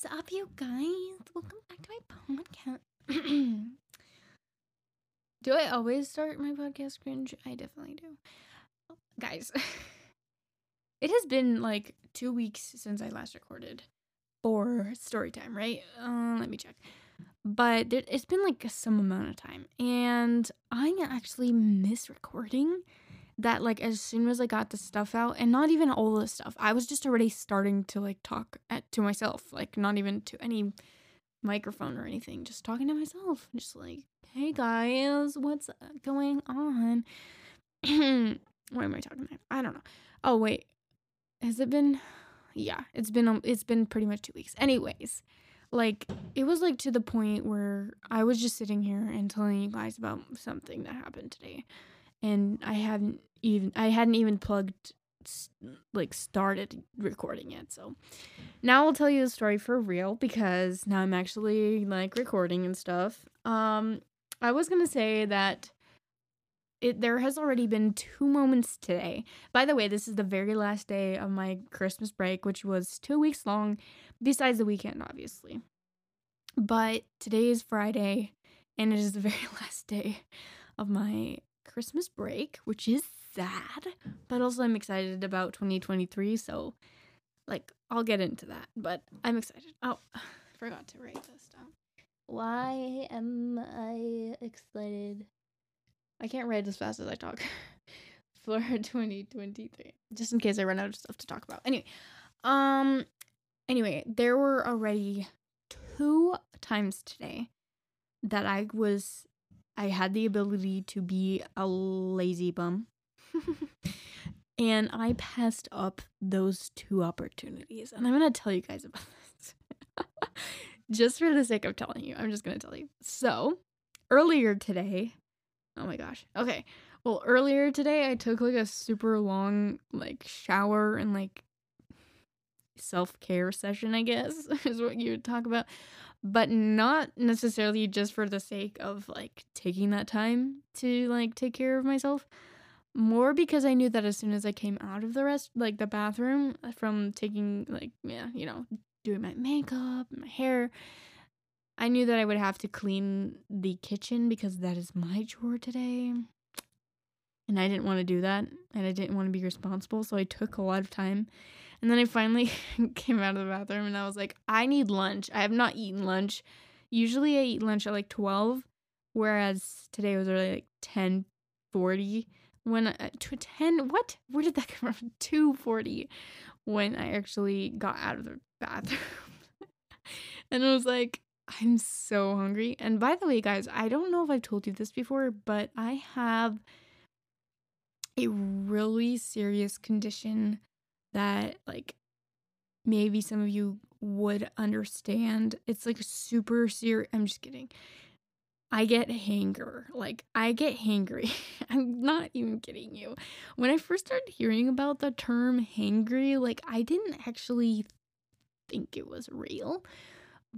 What's up, you guys? Welcome back to my podcast. do I always start my podcast cringe? I definitely do. Guys, it has been like two weeks since I last recorded for story time, right? Uh, let me check. But it's been like some amount of time, and I actually miss recording that like as soon as I got the stuff out and not even all the stuff, I was just already starting to like talk at, to myself, like not even to any microphone or anything, just talking to myself, just like, "Hey guys, what's going on?" what am I talking? I don't know. Oh wait, has it been? Yeah, it's been it's been pretty much two weeks. Anyways, like it was like to the point where I was just sitting here and telling you guys about something that happened today, and I haven't even I hadn't even plugged like started recording yet. So now I'll tell you the story for real because now I'm actually like recording and stuff. Um I was going to say that it there has already been two moments today. By the way, this is the very last day of my Christmas break, which was 2 weeks long besides the weekend obviously. But today is Friday and it is the very last day of my Christmas break, which is sad, but also I'm excited about 2023. So, like, I'll get into that, but I'm excited. Oh, I forgot to write this down. Why am I excited? I can't write as fast as I talk for 2023, just in case I run out of stuff to talk about. Anyway, um, anyway, there were already two times today that I was I had the ability to be a lazy bum. and I passed up those two opportunities. And I'm going to tell you guys about this. just for the sake of telling you, I'm just going to tell you. So, earlier today, oh my gosh. Okay. Well, earlier today, I took like a super long, like, shower and like self care session, I guess, is what you would talk about but not necessarily just for the sake of like taking that time to like take care of myself more because I knew that as soon as I came out of the rest like the bathroom from taking like yeah, you know, doing my makeup, my hair, I knew that I would have to clean the kitchen because that is my chore today. And I didn't want to do that and I didn't want to be responsible, so I took a lot of time and then I finally came out of the bathroom and I was like, I need lunch. I have not eaten lunch. Usually I eat lunch at like 12, whereas today was really like 10 40. When I, to 10, what? Where did that come from? 240 when I actually got out of the bathroom. and I was like, I'm so hungry. And by the way, guys, I don't know if I've told you this before, but I have a really serious condition that like maybe some of you would understand. It's like super serious. I'm just kidding. I get hanger. Like, I get hangry. I'm not even kidding you. When I first started hearing about the term hangry, like, I didn't actually think it was real.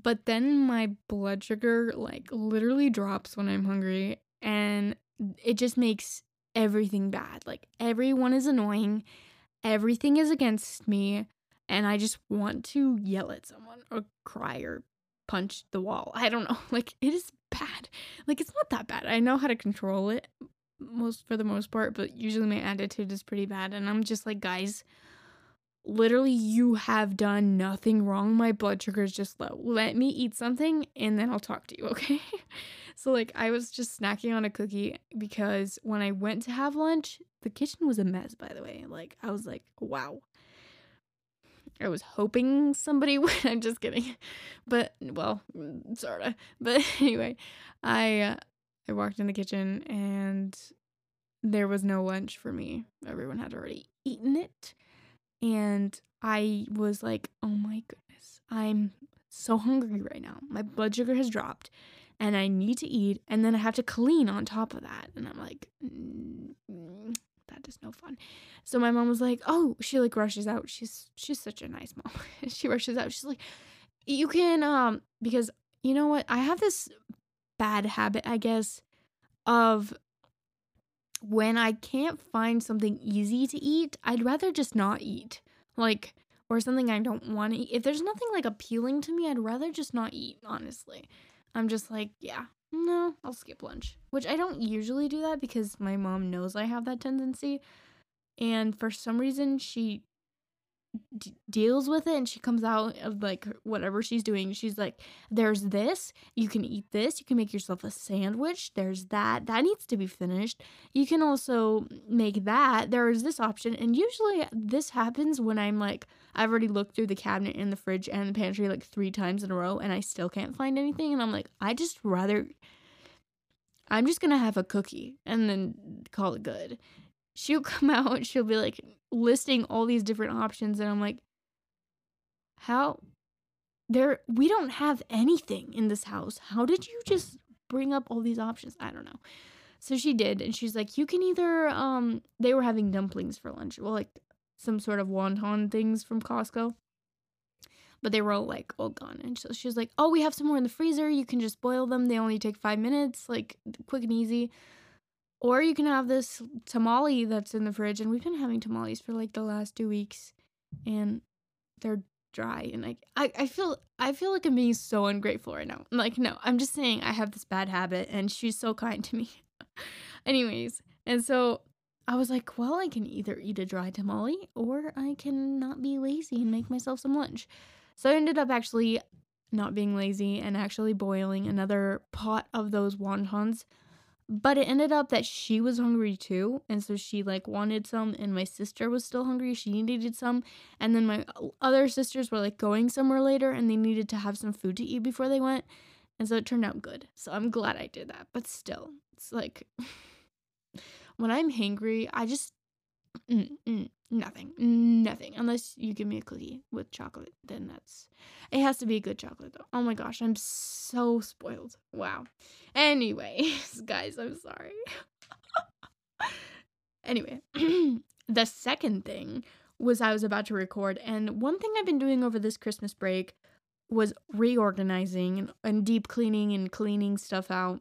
But then my blood sugar, like, literally drops when I'm hungry. And it just makes everything bad. Like, everyone is annoying everything is against me and I just want to yell at someone or cry or punch the wall. I don't know. Like it is bad. Like it's not that bad. I know how to control it most for the most part, but usually my attitude is pretty bad and I'm just like, guys, literally you have done nothing wrong. My blood sugar is just low. Let me eat something and then I'll talk to you, okay? so like I was just snacking on a cookie because when I went to have lunch, the kitchen was a mess by the way. Like I was like, wow. I was hoping somebody would. I'm just kidding. But well, sorta. But anyway, I uh, I walked in the kitchen and there was no lunch for me. Everyone had already eaten it. And I was like, oh my goodness, I'm so hungry right now. My blood sugar has dropped and I need to eat. And then I have to clean on top of that. And I'm like, mm, that is no fun. So my mom was like, oh, she like rushes out. She's she's such a nice mom. she rushes out. She's like, you can um because you know what? I have this bad habit, I guess, of when I can't find something easy to eat, I'd rather just not eat. Like or something I don't want to eat. If there's nothing like appealing to me, I'd rather just not eat, honestly. I'm just like, yeah, no, I'll skip lunch. Which I don't usually do that because my mom knows I have that tendency. And for some reason, she d- deals with it and she comes out of like whatever she's doing she's like there's this you can eat this you can make yourself a sandwich there's that that needs to be finished. You can also make that there is this option. And usually this happens when i'm like i've already looked through the cabinet and the fridge and the pantry like three times in a row and i still can't find anything and i'm like i just rather i'm just gonna have a cookie and then call it good she'll come out she'll be like listing all these different options and I'm like how there we don't have anything in this house. How did you just bring up all these options? I don't know. So she did and she's like you can either um they were having dumplings for lunch. Well like some sort of wonton things from Costco. But they were all like all gone. And so she was like, Oh, we have some more in the freezer. You can just boil them. They only take five minutes, like quick and easy. Or you can have this tamale that's in the fridge, and we've been having tamales for like the last two weeks, and they're dry. And I, I, I feel, I feel like I'm being so ungrateful right now. I'm like, no, I'm just saying I have this bad habit, and she's so kind to me. Anyways, and so I was like, well, I can either eat a dry tamale or I can not be lazy and make myself some lunch. So I ended up actually not being lazy and actually boiling another pot of those wontons but it ended up that she was hungry too and so she like wanted some and my sister was still hungry she needed some and then my other sisters were like going somewhere later and they needed to have some food to eat before they went and so it turned out good. So i'm glad i did that but still it's like when i'm hangry i just mm, mm, nothing nothing unless you give me a cookie with chocolate then that's it has to be good chocolate though. Oh my gosh i'm so spoiled. Wow. Anyways guys i'm sorry. Anyway the second thing was i was about to record and one thing i've been doing over this christmas break was reorganizing and, and deep cleaning and cleaning stuff out.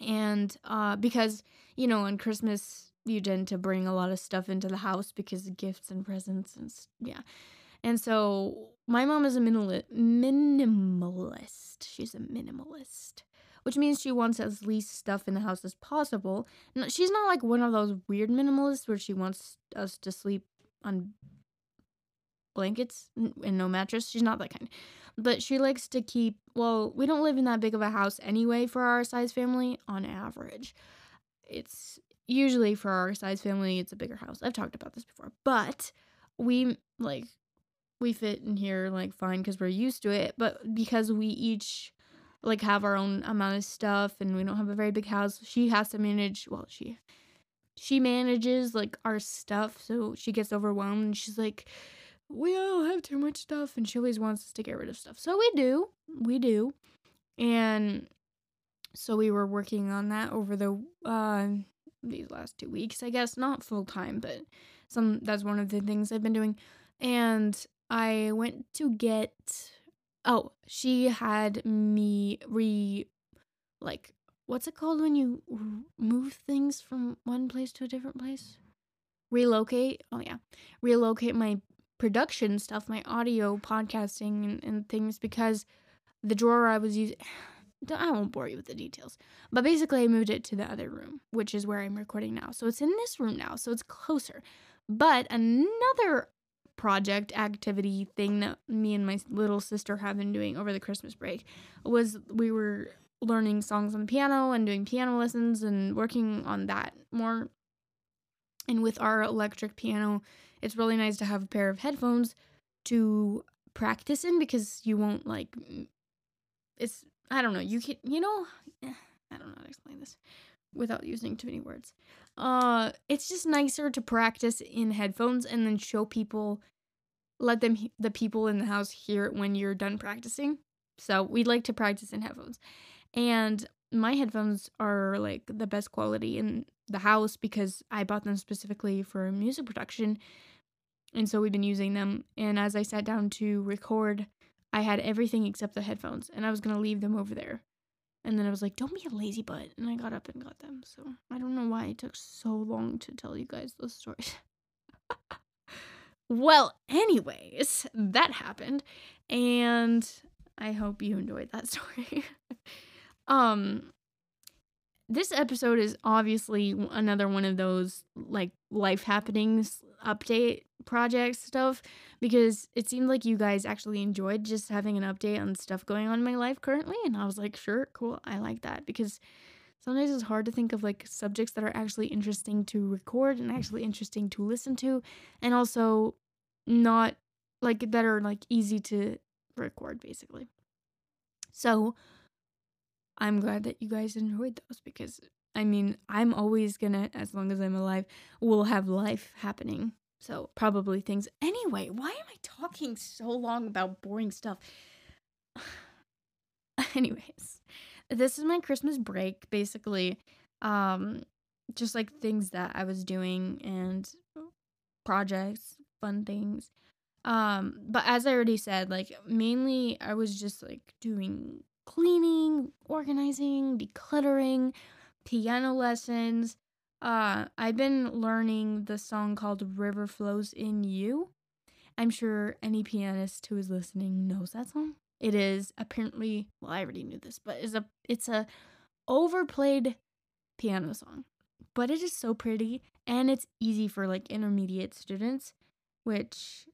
And uh because you know on christmas you tend to bring a lot of stuff into the house because of gifts and presents and yeah. And so my mom is a minimal- minimalist. She's a minimalist, which means she wants as least stuff in the house as possible. No, she's not like one of those weird minimalists where she wants us to sleep on blankets and no mattress. She's not that kind. But she likes to keep, well, we don't live in that big of a house anyway for our size family on average. It's usually for our size family, it's a bigger house. I've talked about this before, but we like we fit in here like fine because we're used to it. But because we each like have our own amount of stuff and we don't have a very big house, she has to manage. Well, she she manages like our stuff, so she gets overwhelmed and she's like, "We all have too much stuff," and she always wants us to get rid of stuff. So we do, we do, and so we were working on that over the uh these last two weeks, I guess. Not full time, but some that's one of the things I've been doing. And I went to get oh, she had me re like what's it called when you move things from one place to a different place? Relocate. Oh yeah. Relocate my production stuff, my audio podcasting and, and things because the drawer I was using I won't bore you with the details. But basically, I moved it to the other room, which is where I'm recording now. So it's in this room now, so it's closer. But another project activity thing that me and my little sister have been doing over the Christmas break was we were learning songs on the piano and doing piano lessons and working on that more. And with our electric piano, it's really nice to have a pair of headphones to practice in because you won't like it's I don't know. You can, you know, eh, I don't know how to explain this without using too many words. Uh, it's just nicer to practice in headphones and then show people, let them, the people in the house hear it when you're done practicing. So we'd like to practice in headphones. And my headphones are like the best quality in the house because I bought them specifically for music production. And so we've been using them. And as I sat down to record, I had everything except the headphones, and I was gonna leave them over there. And then I was like, don't be a lazy butt. And I got up and got them. So I don't know why it took so long to tell you guys those stories. Well, anyways, that happened and I hope you enjoyed that story. um this episode is obviously another one of those like life happenings update project stuff because it seemed like you guys actually enjoyed just having an update on stuff going on in my life currently and I was like, "Sure, cool. I like that." Because sometimes it's hard to think of like subjects that are actually interesting to record and actually interesting to listen to and also not like that are like easy to record basically. So, I'm glad that you guys enjoyed those because I mean, I'm always gonna, as long as I'm alive, will have life happening. So, probably things. Anyway, why am I talking so long about boring stuff? Anyways, this is my Christmas break, basically. Um, just like things that I was doing and projects, fun things. Um, but as I already said, like mainly I was just like doing cleaning, organizing, decluttering, piano lessons. Uh, I've been learning the song called River Flows in You. I'm sure any pianist who is listening knows that song. It is apparently well, I already knew this, but it's a it's a overplayed piano song. But it is so pretty and it's easy for like intermediate students, which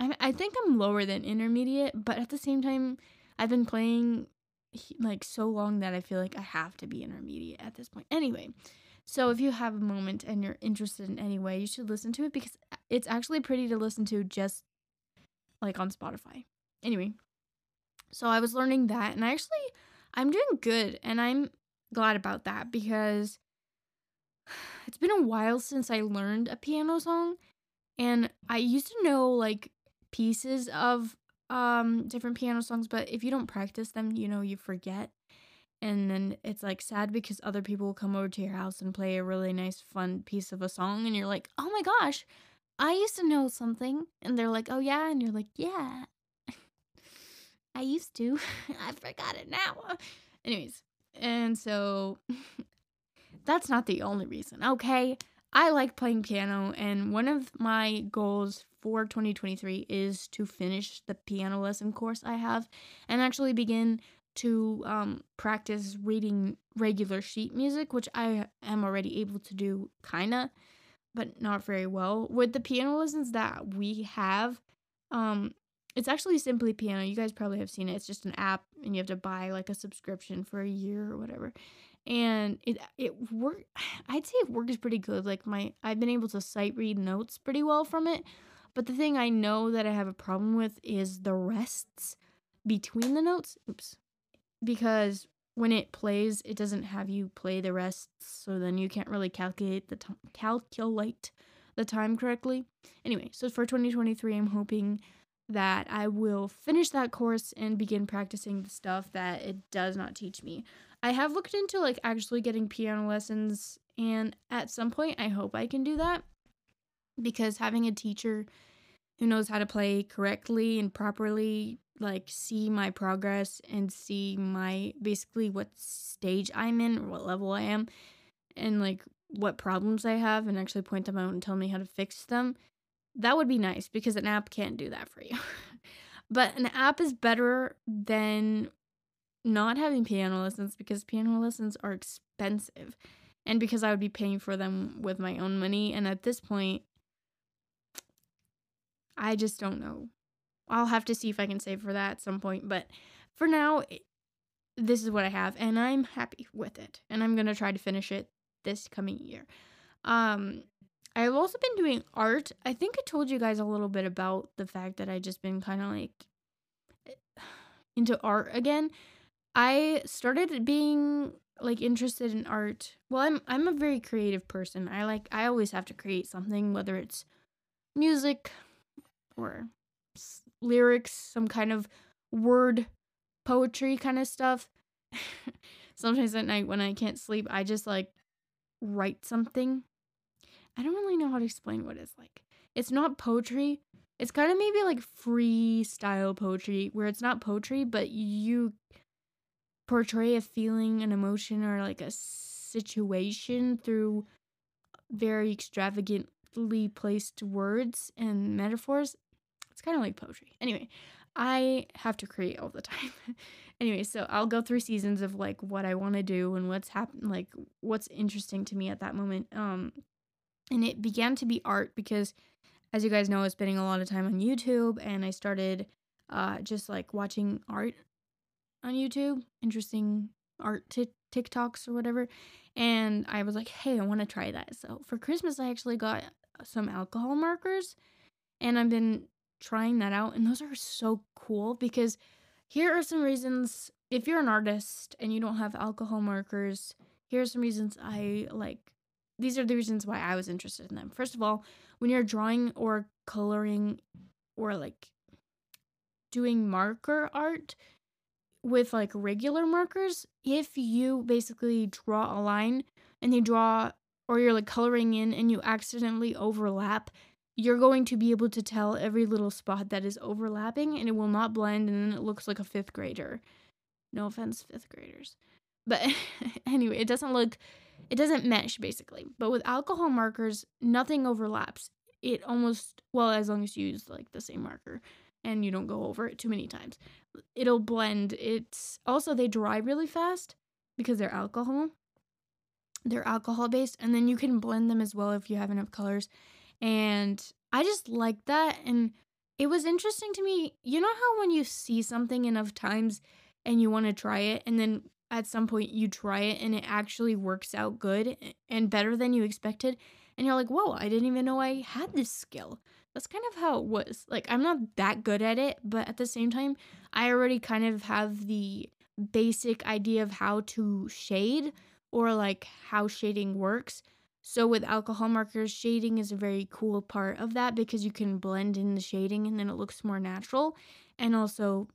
I I think I'm lower than intermediate, but at the same time I've been playing like so long that I feel like I have to be intermediate at this point. Anyway, so if you have a moment and you're interested in any way, you should listen to it because uh, it's actually pretty to listen to just like on Spotify. Anyway, so I was learning that and I actually I'm doing good and I'm glad about that because it's been a while since I learned a piano song and I used to know like pieces of um different piano songs, but if you don't practice them, you know, you forget. And then it's like sad because other people will come over to your house and play a really nice fun piece of a song and you're like, "Oh my gosh, I used to know something." And they're like, "Oh yeah." And you're like, "Yeah." I used to. I forgot it now. Anyways, and so that's not the only reason. Okay. I like playing piano, and one of my goals for 2023 is to finish the piano lesson course I have and actually begin to um, practice reading regular sheet music, which I am already able to do, kinda, but not very well. With the piano lessons that we have, um, it's actually simply piano. You guys probably have seen it. It's just an app, and you have to buy like a subscription for a year or whatever and it it work I'd say it works pretty good. Like my I've been able to sight read notes pretty well from it. But the thing I know that I have a problem with is the rests between the notes. Oops. Because when it plays, it doesn't have you play the rests, so then you can't really calculate the t- calculate the time correctly. Anyway, so for 2023, I'm hoping that I will finish that course and begin practicing the stuff that it does not teach me. I have looked into like actually getting piano lessons and at some point I hope I can do that because having a teacher who knows how to play correctly and properly like see my progress and see my basically what stage I'm in or what level I am and like what problems I have and actually point them out and tell me how to fix them. That would be nice because an app can't do that for you. but an app is better than not having piano lessons because piano lessons are expensive and because I would be paying for them with my own money. And at this point, I just don't know. I'll have to see if I can save for that at some point. But for now, this is what I have, and I'm happy with it. And I'm to try to finish it this coming year. Um, I've also been doing art. I think I told you guys a little bit about the fact that I just been kind of like into art again. I started being like interested in art. Well, I'm I'm a very creative person. I like I always have to create something whether it's music or s- lyrics, some kind of word poetry kind of stuff. Sometimes at night when I can't sleep, I just like write something. I don't really know how to explain what it's like. It's not poetry. It's kind of maybe like freestyle poetry where it's not poetry, but you portray a feeling, an emotion, or like a situation through very extravagantly placed words and metaphors. It's kind of like poetry. Anyway, I have to create all the time. anyway, so I'll go through seasons of like what I want to do and what's happened, like what's interesting to me at that moment. Um, and it began to be art because, as you guys know, I was spending a lot of time on YouTube, and I started uh just like watching art on YouTube, interesting art t- TikToks or whatever. And I was like, hey, I want to try that. So for Christmas, I actually got some alcohol markers and I've been trying that out. And those are so cool because here are some reasons if you're an artist and you don't have alcohol markers, here are some reasons I like. These are the reasons why I was interested in them. First of all, when you're drawing or coloring or like doing marker art, with like regular markers, if you basically draw a line and you draw or you're like coloring in and you accidentally overlap, you're going to be able to tell every little spot that is overlapping and it will not blend and then it looks like a fifth grader. No offense, fifth graders. But anyway, it doesn't look, it doesn't mesh basically. But with alcohol markers, nothing overlaps. It almost, well, as long as you use like the same marker and you don't go over it too many times. It'll blend. It's also they dry really fast because they're alcohol. They're alcohol based and then you can blend them as well if you have enough colors. And I just like that and it was interesting to me. You know how when you see something enough times and you want to try it and then at some point you try it and it actually works out good and better than you expected and you're like, "Whoa, I didn't even know I had this skill." that's kind of how it was. Like, I'm not that good at it, but at the same time, I already kind of have the basic idea of how to shade or like how shading works. So, with alcohol markers, shading is a very cool part of that because you can blend in the shading and then it looks more natural. And also,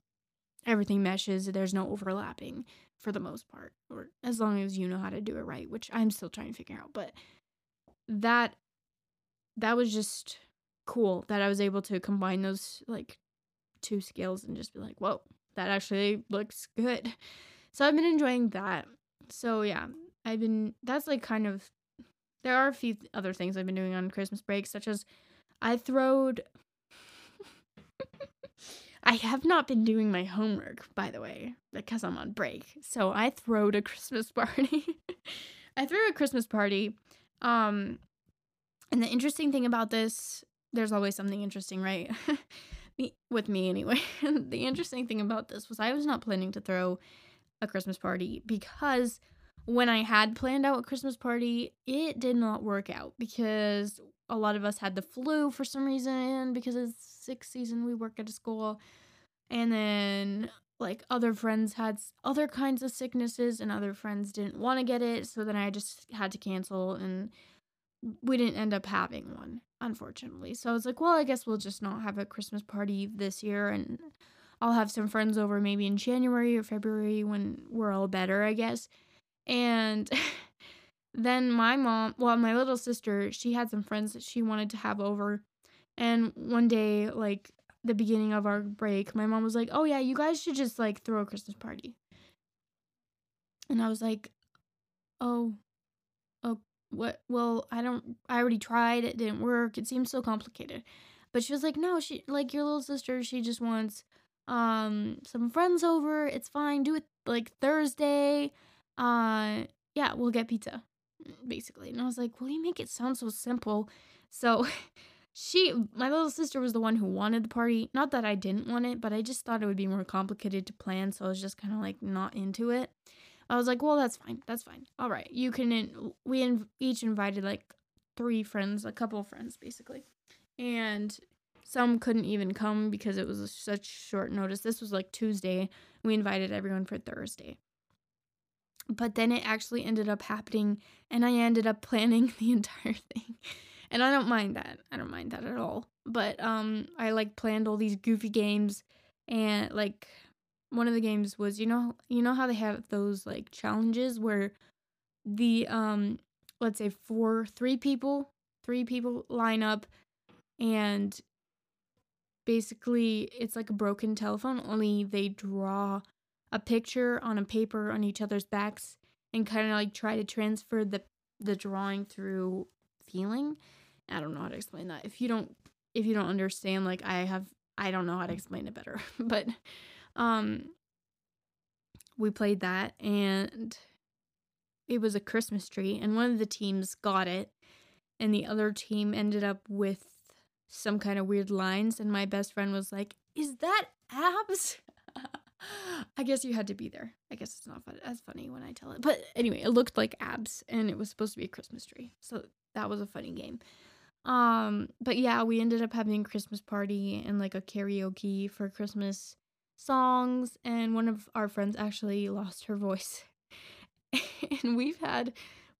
everything meshes, there's no overlapping for the most part, or as long as you know how to do it right, which I'm still trying to figure out. But that that was just cool that I was able to combine those like two skills and just be like, whoa, that actually looks good. So I've been enjoying that. So yeah, I've been that's like kind of there are a few other things I've been doing on Christmas break, such as I throwed I have not been doing my homework, by the way, because I'm on break. So I throwed a Christmas party. I threw a Christmas party. Um and the interesting thing about this there's always something interesting, right? With me, anyway. the interesting thing about this was I was not planning to throw a Christmas party because when I had planned out a Christmas party, it did not work out because a lot of us had the flu for some reason because it's sixth season we work at a school. And then like other friends had other kinds of sicknesses and other friends didn't want to get it, so then I just had to cancel and we didn't end up having one, unfortunately. So I was like, well, I guess we'll just not have a Christmas party this year and I'll have some friends over maybe in January or February when we're all better, I guess. And then my mom, well, my little sister, she had some friends that she wanted to have over. And one day, like the beginning of our break, my mom was like, oh, yeah, you guys should just like throw a Christmas party. And I was like, oh, oh, what well i don't i already tried it didn't work it seems so complicated but she was like no she like your little sister she just wants um some friends over it's fine do it like thursday uh yeah we'll get pizza basically and i was like well you make it sound so simple so she my little sister was the one who wanted the party not that i didn't want it but i just thought it would be more complicated to plan so i was just kind of like not into it I was like, well, that's fine. That's fine. All right. You can, in- we in- each invited like three friends, a couple of friends basically. And some couldn't even come because it was such short notice. This was like Tuesday. We invited everyone for Thursday. But then it actually ended up happening and I ended up planning the entire thing. And I don't mind that. I don't mind that at all. But um I like planned all these goofy games and like one of the games was you know you know how they have those like challenges where the um let's say four three people three people line up and basically it's like a broken telephone only they draw a picture on a paper on each other's backs and kind of like try to transfer the the drawing through feeling I don't know how to explain that. If you don't if you don't understand, like I have I don't know how to explain it better. but um we played that and it was a Christmas tree and one of the teams got it and the other team ended up with some kind of weird lines and my best friend was like, "Is that abs?" I guess you had to be there. I guess it's not as funny when I tell it. But anyway, it looked like abs and it was supposed to be a Christmas tree. So that was a funny game. Um, but yeah, we ended up having a Christmas party and like a karaoke for Christmas songs and one of our friends actually lost her voice. and we've had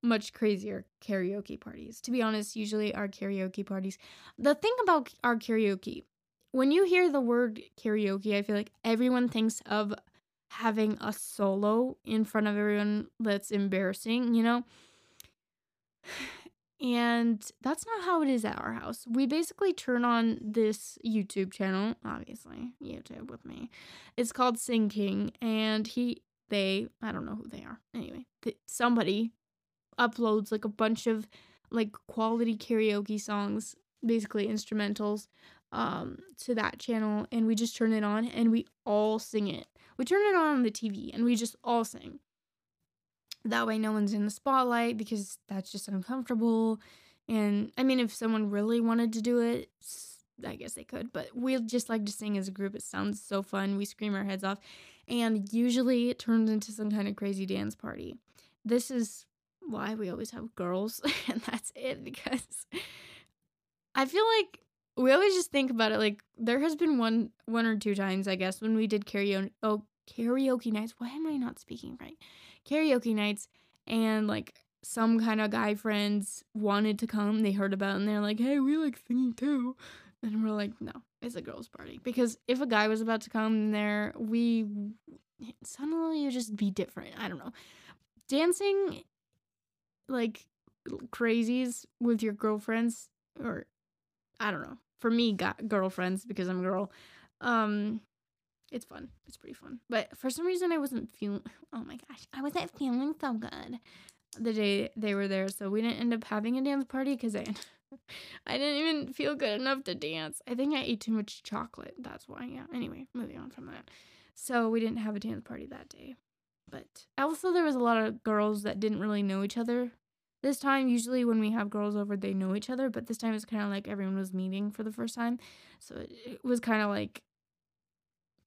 much crazier karaoke parties. To be honest, usually our karaoke parties. The thing about our karaoke, when you hear the word karaoke, I feel like everyone thinks of having a solo in front of everyone that's embarrassing, you know? And that's not how it is at our house. We basically turn on this YouTube channel, obviously, YouTube with me. It's called Sing King, and he, they, I don't know who they are. Anyway, th- somebody uploads like a bunch of like quality karaoke songs, basically instrumentals, um, to that channel, and we just turn it on and we all sing it. We turn it on on the TV and we just all sing. That way, no one's in the spotlight because that's just uncomfortable. And I mean, if someone really wanted to do it, I guess they could, but we just like to sing as a group. It sounds so fun. We scream our heads off, and usually it turns into some kind of crazy dance party. This is why we always have girls, and that's it because I feel like we always just think about it like there has been one one or two times I guess when we did karaoke oh karaoke nights. Why am I not speaking right? karaoke nights and like some kind of guy friends wanted to come. They heard about it and they're like, hey, we like singing too. And we're like, no, it's a girls' party. Because if a guy was about to come there, we suddenly you just be different. I don't know. Dancing like crazies with your girlfriends, or I don't know. For me, got girlfriends because I'm a girl. Um, it's fun. It's pretty fun. But for some reason, I wasn't feeling. Oh my gosh, I wasn't feeling so good the day they were there. So we didn't end up having a dance party because I, I didn't even feel good enough to dance. I think I ate too much chocolate. That's why. Yeah. Anyway, moving on from that. So we didn't have a dance party that day. But also, there was a lot of girls that didn't really know each other. This time, usually when we have girls over, they know each other, but this time it's kind of like everyone was meeting for the first time. So it, it was kind of like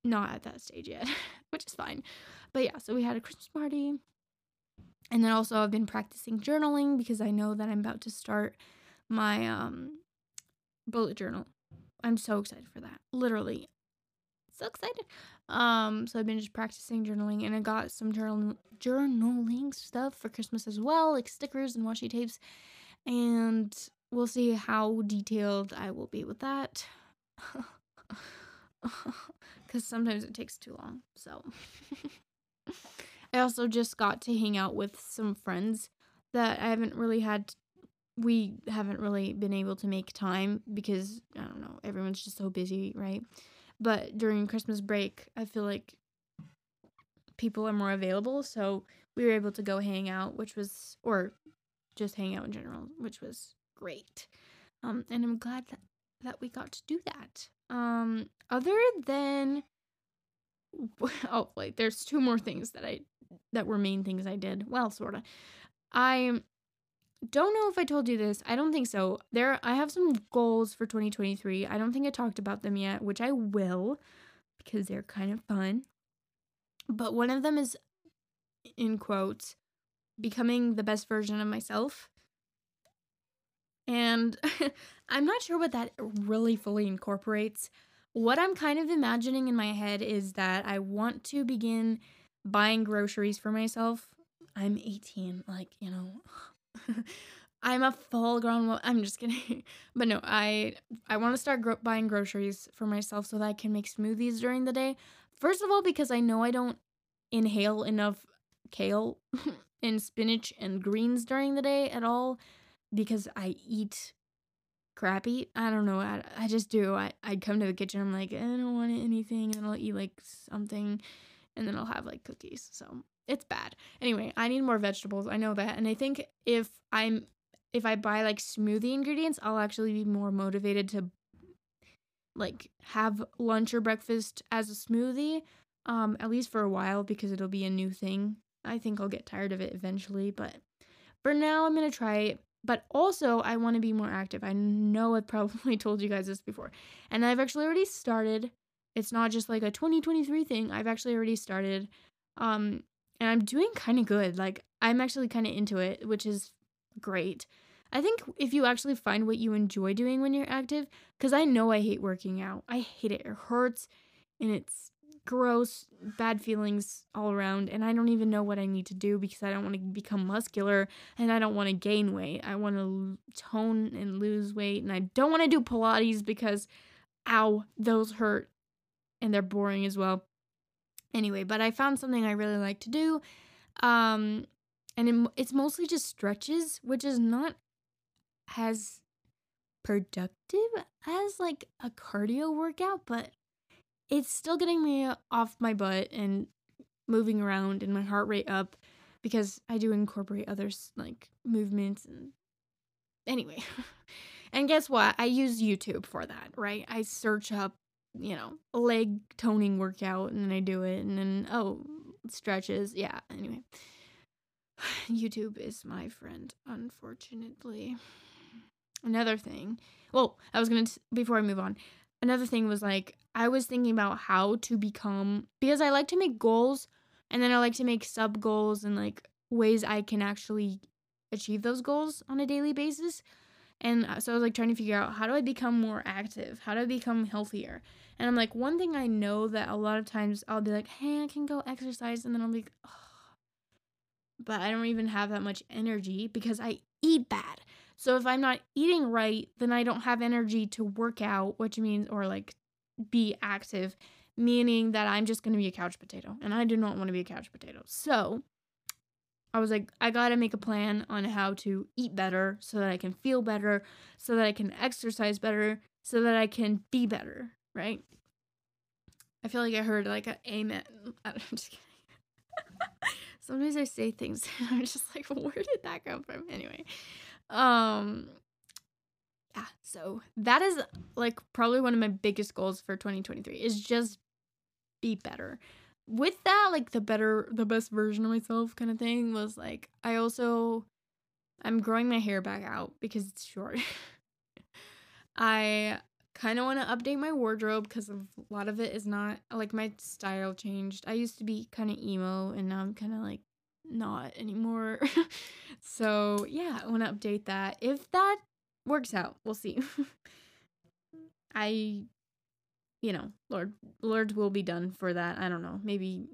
not at that stage yet, which is fine. But yeah, so we had a Christmas party. And then also I've been practicing journaling because I know that I'm about to start my um bullet journal. I'm so excited for that. Literally so excited. Um so I've been just practicing journaling and I got some journal journaling stuff for Christmas as well, like stickers and washi tapes. And we'll see how detailed I will be with that. because sometimes it takes too long. So I also just got to hang out with some friends that I haven't really had we haven't really been able to make time because I don't know, everyone's just so busy, right? But during Christmas break, I feel like people are more available, so we were able to go hang out, which was or just hang out in general, which was great. Um and I'm glad that that we got to do that. Um, other than oh, like there's two more things that I that were main things I did. Well, sorta. I don't know if I told you this. I don't think so. There I have some goals for 2023. I don't think I talked about them yet, which I will because they're kind of fun. But one of them is in quotes becoming the best version of myself. And I'm not sure what that really fully incorporates. What I'm kind of imagining in my head is that I want to begin buying groceries for myself. I'm 18, like, you know. I'm a full grown woman. I'm just kidding. But no, I I want to start gro- buying groceries for myself so that I can make smoothies during the day. First of all because I know I don't inhale enough kale and spinach and greens during the day at all because I eat crappy. I don't know. I, I just do. I, I come to the kitchen. I'm like, I don't want anything. And I'll eat like something. And then I'll have like cookies. So it's bad. Anyway, I need more vegetables. I know that. And I think if I'm if I buy like smoothie ingredients, I'll actually be more motivated to like have lunch or breakfast as a smoothie um at least for a while because it'll be a new thing. I think I'll get tired of it eventually, but for now I'm going to try it. But also, I want to be more active. I know I've probably told you guys this before. And I've actually already started. It's not just like a 2023 thing. I've actually already started um and I'm doing kind of good. Like I'm actually kind of into it, which is great. I think if you actually find what you enjoy doing when you're active, because I know I hate working out. I hate it. It hurts and it's gross, bad feelings all around. And I don't even know what I need to do because I don't want to become muscular and I don't want to gain weight. I want to tone and lose weight. And I don't want to do Pilates because, ow, those hurt and they're boring as well. Anyway, but I found something I really like to do. Um, and it, it's mostly just stretches, which is not as productive as like a cardio workout, but it's still getting me off my butt and moving around and my heart rate up because I do incorporate others like movements and anyway. and guess what? I use YouTube for that, right? I search up, you know, leg toning workout and then I do it and then oh, stretches. Yeah, anyway. YouTube is my friend, unfortunately. Another thing. Well, I was going to before I move on. Another thing was like I was thinking about how to become because I like to make goals and then I like to make sub goals and like ways I can actually achieve those goals on a daily basis. And uh, so I was like trying to figure out how do I become more active? How do I become healthier? And I'm like, one thing I know that a lot of times I'll be like, hey, I can go exercise. And then I'll be like, oh. but I don't even have that much energy because I eat bad. So if I'm not eating right, then I don't have energy to work out, which means, or like be active, meaning that I'm just going to be a couch potato. And I do not want to be a couch potato. So I was like, I got to make a plan on how to eat better so that I can feel better, so that I can exercise better, so that I can be better, right? I feel like I heard like an amen. I'm just kidding. Sometimes I say things and I'm just like, where did that come from? Anyway, um, yeah, so that is like probably one of my biggest goals for 2023 is just be better. With that, like the better, the best version of myself kind of thing was like, I also, I'm growing my hair back out because it's short. I kind of want to update my wardrobe because a lot of it is not like my style changed. I used to be kind of emo and now I'm kind of like not anymore. so, yeah, I want to update that. If that works out. We'll see. I you know, Lord Lord will be done for that. I don't know. Maybe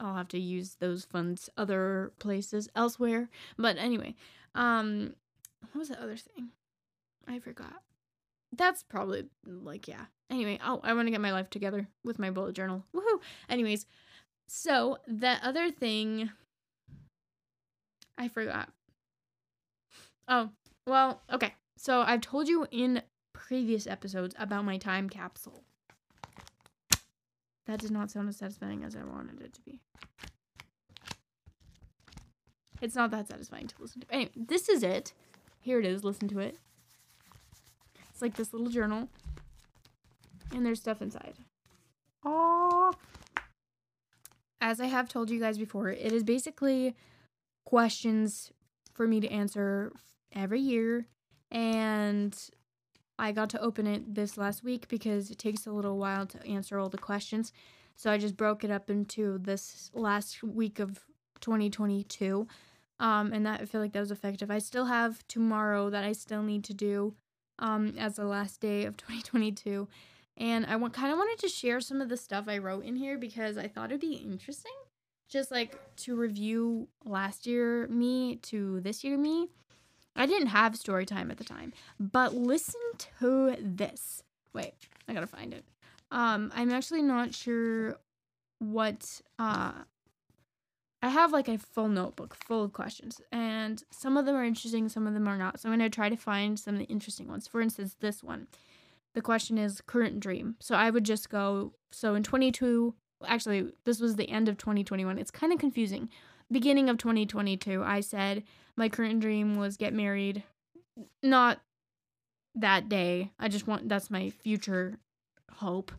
I'll have to use those funds other places elsewhere. But anyway, um what was the other thing? I forgot. That's probably like yeah. Anyway, oh, I want to get my life together with my bullet journal. Woohoo. Anyways, so the other thing I forgot. Oh, well, okay. So I've told you in previous episodes about my time capsule. That did not sound as satisfying as I wanted it to be. It's not that satisfying to listen to. Anyway, this is it. Here it is. Listen to it. It's like this little journal. And there's stuff inside. Oh. As I have told you guys before, it is basically questions for me to answer every year and I got to open it this last week because it takes a little while to answer all the questions. So I just broke it up into this last week of 2022. Um, and that I feel like that was effective. I still have tomorrow that I still need to do um, as the last day of 2022. And I want, kind of wanted to share some of the stuff I wrote in here because I thought it'd be interesting. Just like to review last year me to this year me I didn't have story time at the time, but listen to this. Wait, I gotta find it. Um, I'm actually not sure what uh I have like a full notebook full of questions, and some of them are interesting, some of them are not. So I'm gonna try to find some of the interesting ones. For instance, this one. The question is current dream. So I would just go. So in 22, actually, this was the end of 2021. It's kind of confusing beginning of 2022, I said my current dream was get married not that day. I just want that's my future hope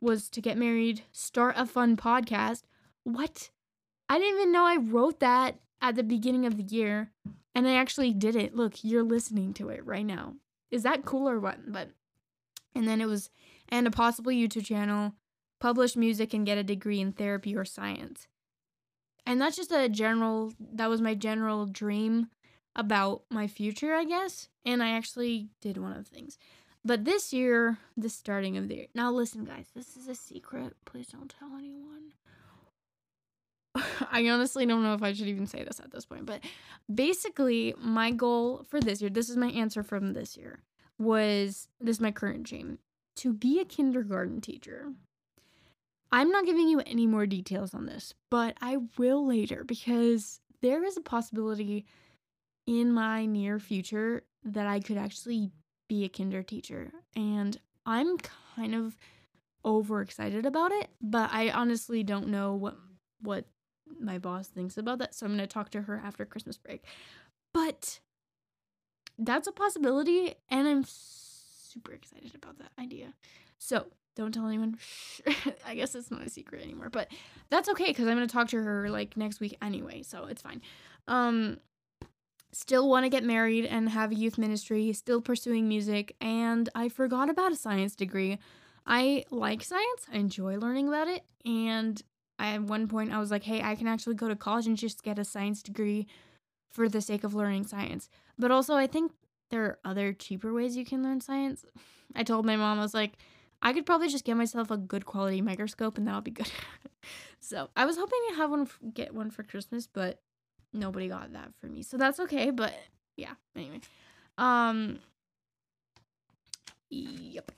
was to get married, start a fun podcast. What? I didn't even know I wrote that at the beginning of the year and I actually did it. Look, you're listening to it right now. Is that cool or what? But and then it was and a possible YouTube channel, publish music and get a degree in therapy or science. And that's just a general that was my general dream about my future, I guess. And I actually did one of the things. But this year, the starting of the year. Now, listen, guys, this is a secret. Please don't tell anyone. I honestly don't know if I should even say this at this point, but basically, my goal for this year, this is my answer from this year, was this is my current dream to be a kindergarten teacher. I'm not giving you any more details on this, but I will later because there is a possibility in my near future that I could actually be a kinder teacher. And I'm kind of overexcited about it, but I honestly don't know what what my boss thinks about that. So I'm going to talk to her after Christmas break. But that's a possibility and I'm super excited about that idea. So, don't tell anyone. I guess it's not a secret anymore, but that's okay cuz I'm to talk to her like next week anyway, so it's fine. Um still want to get married and have a youth ministry, still pursuing music, and I forgot about a science degree. I like science, I enjoy learning about it, and I, at one point I was like, hey, I can actually go to college and just get a science degree for the sake of learning science. But also, I think there are other cheaper ways you can learn science. I told my mom, I was like, I could probably just get myself a good quality microscope and that'll be good. so I was hoping to have one, get one for Christmas, but nobody got that for me. So that's okay, but yeah, anyway. Um yep.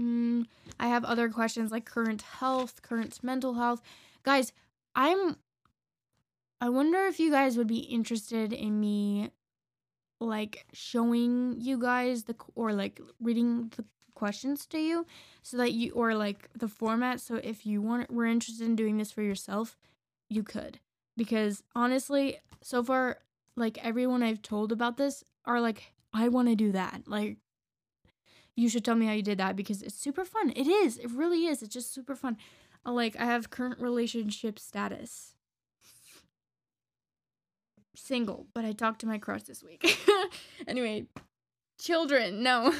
Mm, I have other questions like current health, current mental health. Guys, I'm I wonder if you guys would be interested in me like showing you guys the or like reading the questions to you so that you or like the format so if you want were interested in doing this for yourself, you could because honestly, so far, like everyone I've told about this are like, I want to do that. Like, you should tell me how you did that because it's super fun. It is. It really is. It's just super fun. Uh, like, I have current relationship status. Single, but I talked to my crush this week. anyway, children, no.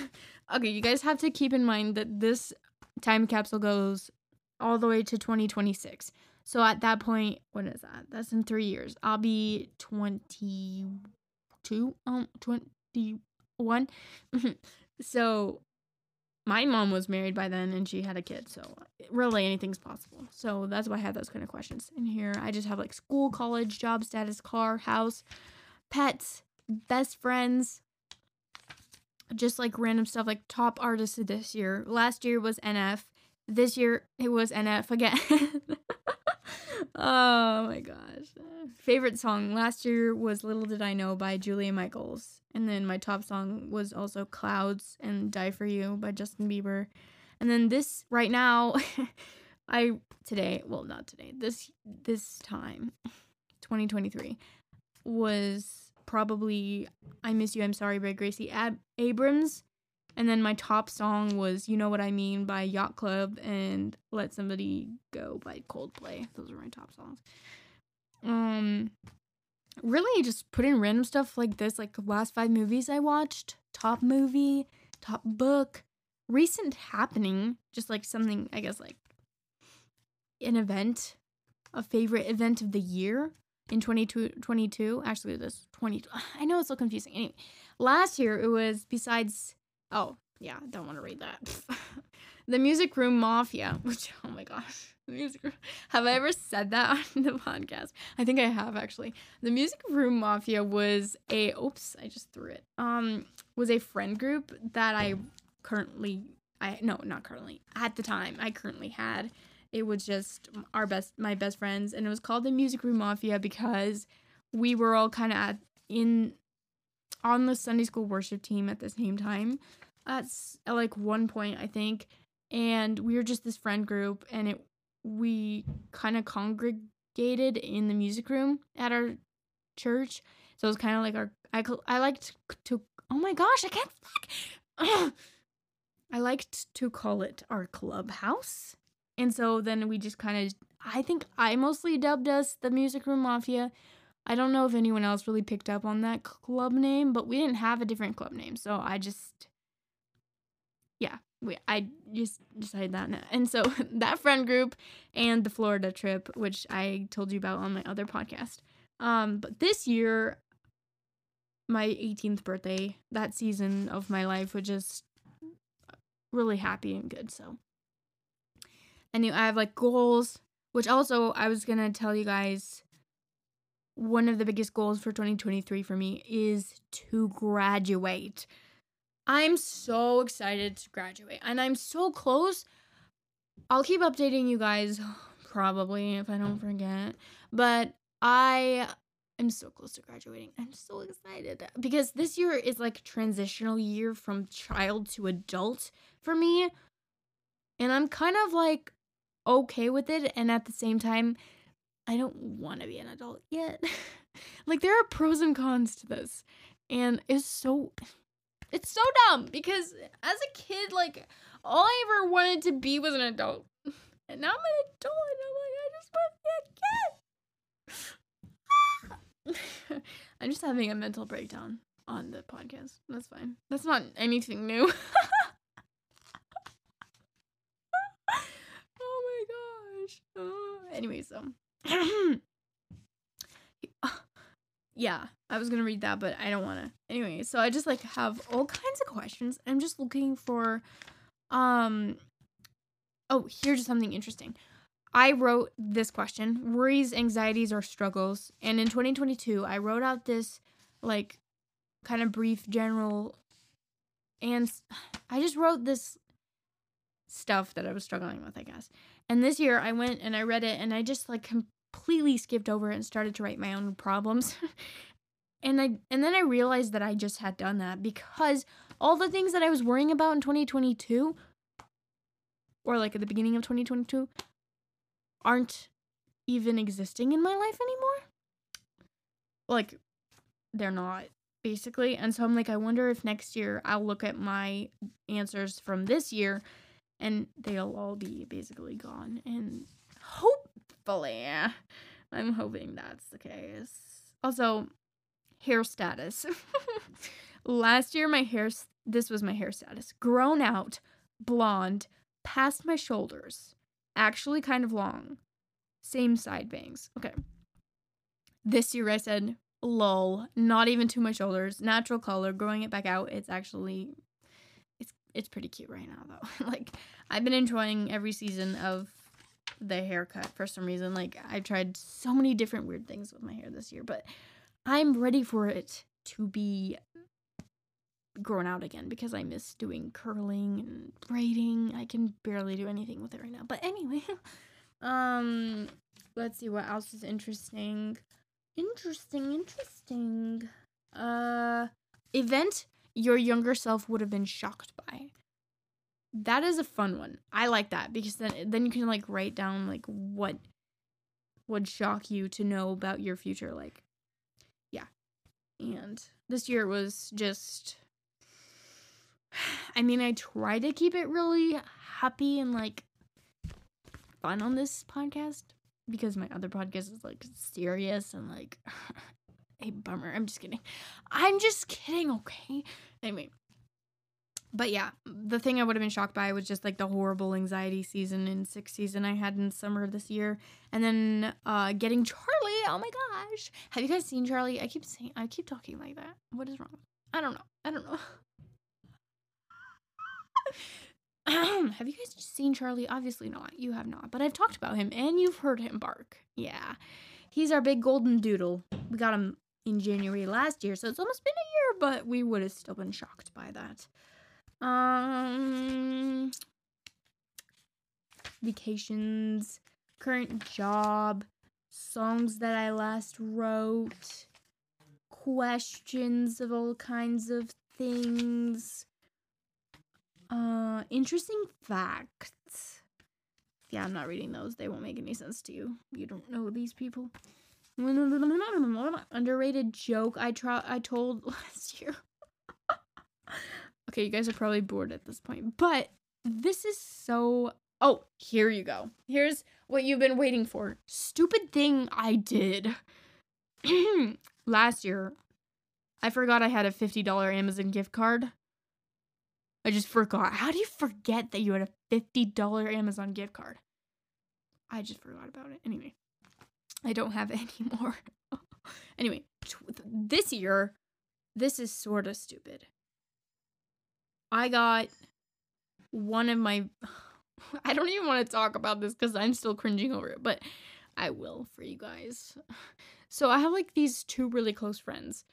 Okay, you guys have to keep in mind that this time capsule goes all the way to 2026. So at that point, what is that? That's in three years. I'll be 22, um, 21. so my mom was married by then and she had a kid. So really anything's possible. So that's why I have those kind of questions. in here I just have like school, college, job status, car, house, pets, best friends, just like random stuff like top artists of this year. Last year was NF. This year it was NF again. oh my gosh. Favorite song last year was Little Did I Know by Julia Michaels. And then my top song was also Clouds and Die For You by Justin Bieber. And then this right now I today, well not today. This this time 2023 was probably I Miss You I'm Sorry by Gracie Ab- Abrams and then my top song was You Know What I Mean by Yacht Club and Let Somebody Go by Coldplay. Those are my top songs. Um really just put in random stuff like this, like last five movies I watched, top movie, top book, recent happening, just like something I guess like an event, a favorite event of the year in 2022. Actually, this 20. I know it's so confusing. Anyway, last year it was besides Oh, yeah, don't want to read that. the Music Room Mafia, which, oh my gosh, the Music Room. Have I ever said that on the podcast? I think I have actually. The Music Room Mafia was a, oops, I just threw it, um, was a friend group that I currently, I, no, not currently, at the time, I currently had. It was just our best, my best friends, and it was called the Music Room Mafia because we were all kind of in on the Sunday school worship team at the same time at, like one point I think and we were just this friend group and it we kind of congregated in the music room at our church So it's kind of like our I I liked to oh my gosh I can't. I liked to call it our clubhouse, and so then we just kind of I think I mostly dubbed us the Music Room Mafia. I don't know if anyone else really picked up on that club name, but we didn't have a different club name, so I just yeah, we I just decided that. And so that friend group and the Florida trip, which I told you about on my other podcast. Um, but this year, my 18th birthday, that season of my life was just really happy and good. So I knew I have like goals, which also I was gonna tell you guys. One of the biggest goals for 2023 for me is to graduate. I'm so excited to graduate and I'm so close. I'll keep updating you guys probably if I don't forget. But I am so close to graduating. I'm so excited because this year is like transitional year from child to adult for me. And I'm kind of like okay with it and at the same time I don't want to be an adult yet. like there are pros and cons to this. And it's so it's so dumb because as a kid, like all I ever wanted to be was an adult. And now I'm an adult and I'm like, I just want to be a kid. I'm just having a mental breakdown on the podcast. That's fine. That's not anything new. oh my gosh. Uh, anyway, so yeah, I was gonna read that, but I don't wanna. Anyway, so I just like have all kinds of questions. I'm just looking for um oh, here's something interesting. I wrote this question worries, anxieties, or struggles. And in 2022, I wrote out this like kind of brief general and I just wrote this stuff that I was struggling with, I guess. And this year I went and I read it and I just like completely skipped over it and started to write my own problems. and I and then I realized that I just had done that because all the things that I was worrying about in 2022 or like at the beginning of 2022 aren't even existing in my life anymore. Like they're not basically. And so I'm like I wonder if next year I'll look at my answers from this year and they'll all be basically gone and hopefully. I'm hoping that's the case. Also, hair status. Last year, my hair, this was my hair status grown out, blonde, past my shoulders, actually kind of long, same side bangs. Okay. This year, I said, lol, not even to my shoulders, natural color, growing it back out. It's actually, it's, pretty cute right now, though. like, I've been enjoying every season of the haircut for some reason. Like I've tried so many different weird things with my hair this year, but I'm ready for it to be grown out again because I miss doing curling and braiding. I can barely do anything with it right now. But anyway, um let's see what else is interesting. Interesting, interesting. Uh event your younger self would have been shocked by that is a fun one. I like that because then then you can like write down like what would shock you to know about your future like yeah. And this year was just I mean, I try to keep it really happy and like fun on this podcast because my other podcast is like serious and like a bummer. I'm just kidding. I'm just kidding, okay? Anyway, but yeah, the thing I would have been shocked by was just like the horrible anxiety season and sick season I had in summer this year, and then uh getting Charlie. Oh my gosh, have you guys seen Charlie? I keep saying I keep talking like that. What is wrong? I don't know. I don't know. have you guys seen Charlie? Obviously not. You have not, but I've talked about him and you've heard him bark. Yeah, he's our big golden doodle. We got him in January last year, so it's almost been a year, but we would have still been shocked by that. Um, vacations, current job, songs that I last wrote, questions of all kinds of things, uh, interesting facts. Yeah, I'm not reading those. They won't make any sense to you. You don't know these people. underrated joke I try I told last year. okay, you guys are probably bored at this point, but this is so Oh, here you go. Here's what you've been waiting for. Stupid thing I did. last year, I forgot I had a $50 Amazon gift card. I just forgot. How do you forget that you had a $50 Amazon gift card? I just forgot about it. Anyway, I don't have it anymore. anyway, this year, this is sort of stupid. I got one of my. I don't even want to talk about this because I'm still cringing over it, but I will for you guys. So I have like these two really close friends.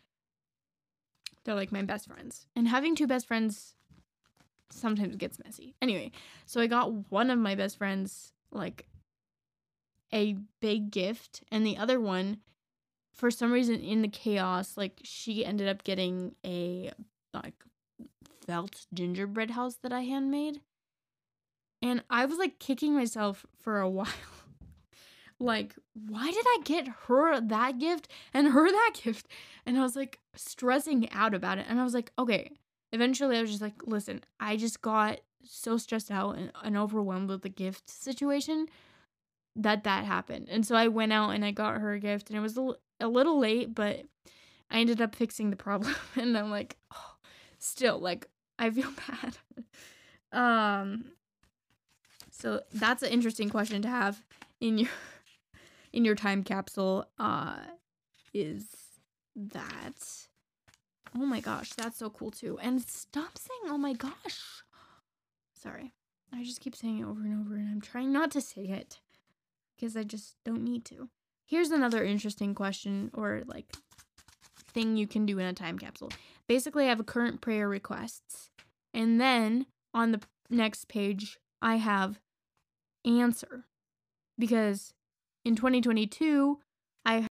They're like my best friends. And having two best friends sometimes gets messy. Anyway, so I got one of my best friends like a big gift and the other one for some reason in the chaos like she ended up getting a like felt gingerbread house that I handmade. And I was like kicking myself for a while. like, why did I get her that gift and her that gift? And I was like stressing out about it. And I was like, okay. Eventually, I was just like, listen, I just got so stressed out and, and overwhelmed with the gift situation that that happened. And so I went out and I got her a gift, and it was a, a little late, but I ended up fixing the problem. and I'm like, oh, still, like, I feel bad. um, so that's an interesting question to have in your in your time capsule uh is that oh my gosh that's so cool too and stop saying oh my gosh sorry i just keep saying it over and over and i'm trying not to say it because i just don't need to. Here's another interesting question or like thing you can do in a time capsule. Basically i have a current prayer requests and then on the next page i have answer. Because in 2022, I